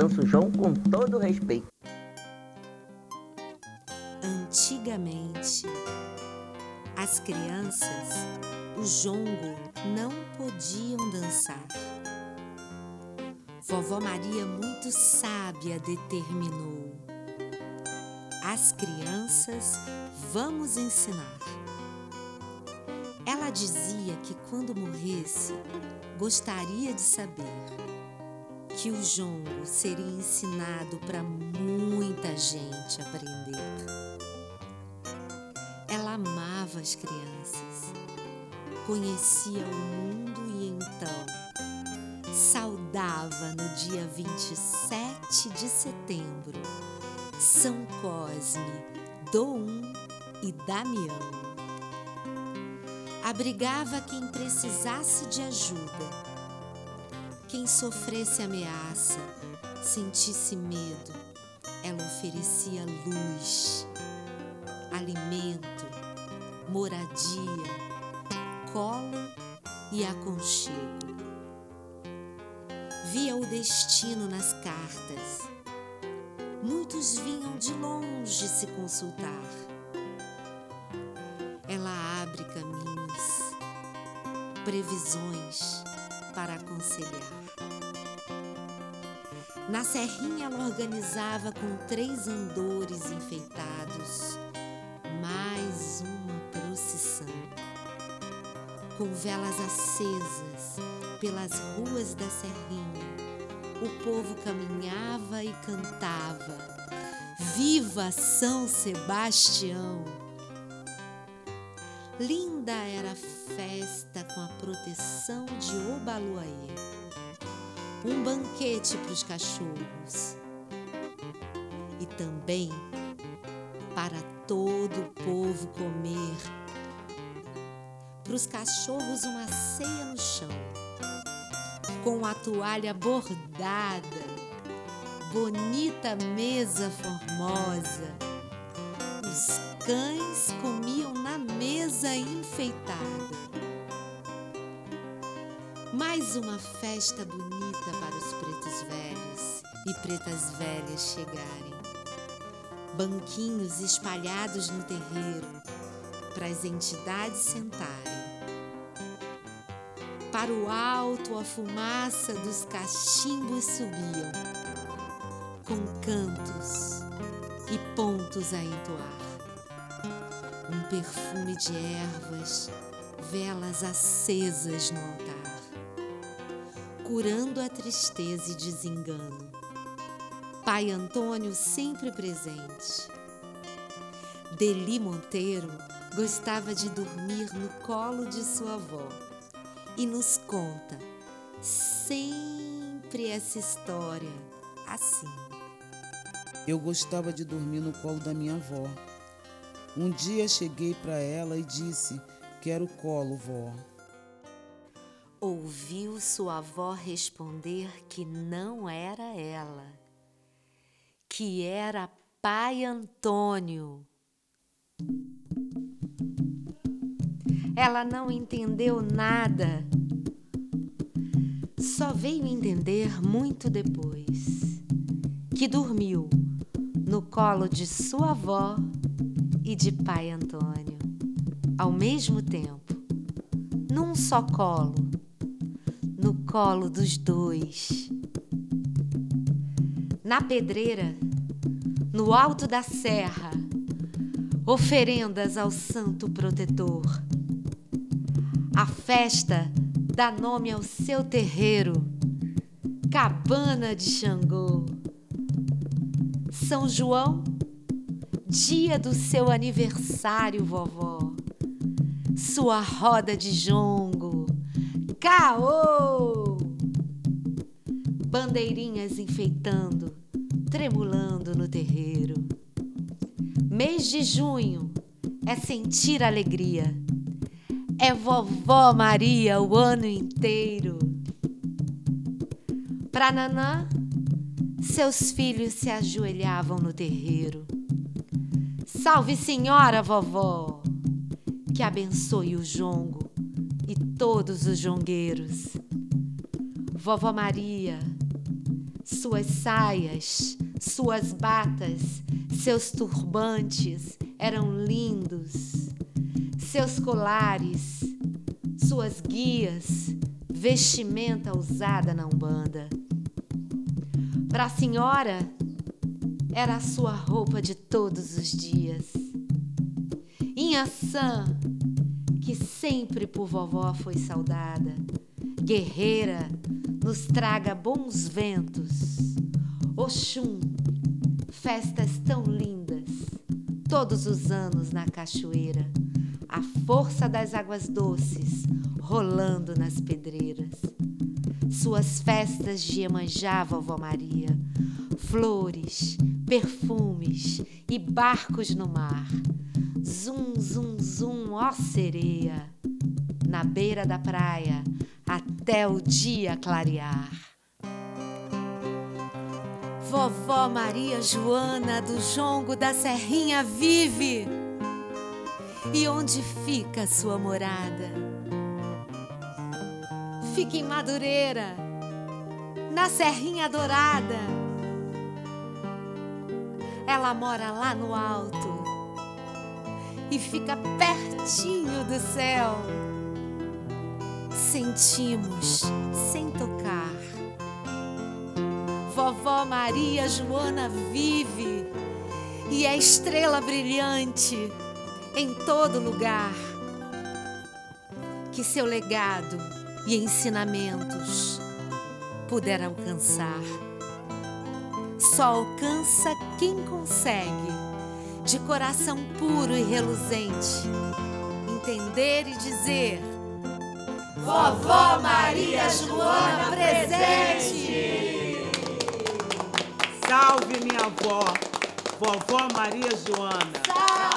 danço João com todo respeito. Antigamente, as crianças, o jongo, não podiam dançar. Vovó Maria, muito sábia, determinou: as crianças vamos ensinar. Ela dizia que quando morresse, gostaria de saber que o jongo seria ensinado para muita gente aprender. Ela amava as crianças, conhecia o mundo e então saudava no dia 27 de setembro São Cosme, Dom e Damião abrigava quem precisasse de ajuda, quem sofresse ameaça, sentisse medo, ela oferecia luz, alimento, moradia, colo e aconchego. Via o destino nas cartas. Muitos vinham de longe se consultar. Ela abre caminhos, previsões para aconselhar. Na serrinha ela organizava com três andores enfeitados mais uma procissão. Com velas acesas pelas ruas da serrinha, o povo caminhava e cantava: Viva São Sebastião! Linda era a festa com a proteção de Obaluaê. Um banquete para os cachorros. E também para todo o povo comer. Para os cachorros, uma ceia no chão, com a toalha bordada, bonita mesa formosa. Os cães na mesa enfeitada. Mais uma festa bonita para os pretos velhos e pretas velhas chegarem. Banquinhos espalhados no terreiro para as entidades sentarem. Para o alto a fumaça dos cachimbos subiam, com cantos e pontos a entoar um perfume de ervas, velas acesas no altar, curando a tristeza e desengano. Pai Antônio sempre presente. Deli Monteiro gostava de dormir no colo de sua avó e nos conta sempre essa história assim. Eu gostava de dormir no colo da minha avó um dia cheguei para ela e disse: Quero colo, vó. Ouviu sua avó responder que não era ela, que era pai Antônio. Ela não entendeu nada. Só veio entender muito depois que dormiu no colo de sua avó e de Pai Antônio, ao mesmo tempo, num só colo, no colo dos dois. Na pedreira, no alto da serra, oferendas ao santo protetor. A festa dá nome ao seu terreiro, Cabana de Xangô. São João dia do seu aniversário, vovó. Sua roda de jongo. Caô! Bandeirinhas enfeitando, tremulando no terreiro. Mês de junho é sentir alegria. É vovó Maria o ano inteiro. Pra Nanã, seus filhos se ajoelhavam no terreiro Salve Senhora Vovó, que abençoe o jongo e todos os jongueiros. Vovó Maria, Suas saias, suas batas, seus turbantes eram lindos. Seus colares, suas guias, vestimenta usada na Umbanda. Para a senhora, era a sua roupa de todos os dias. Inhaçã, que sempre por vovó foi saudada, guerreira, nos traga bons ventos. Oxum, festas tão lindas, todos os anos na cachoeira, a força das águas doces rolando nas pedreiras. Suas festas de Iemanjá, vovó Maria, flores, perfumes e barcos no mar. Zum, zum, zum, ó sereia, na beira da praia, até o dia clarear. Vovó Maria Joana do Jongo da Serrinha vive. E onde fica sua morada? Fica em Madureira, na Serrinha Dourada. Ela mora lá no alto e fica pertinho do céu. Sentimos sem tocar. Vovó Maria Joana vive e é estrela brilhante em todo lugar. Que seu legado e ensinamentos puder alcançar. Só alcança quem consegue, de coração puro e reluzente, entender e dizer: Vovó Maria Joana presente! Salve minha avó, vovó Maria Joana. Salve!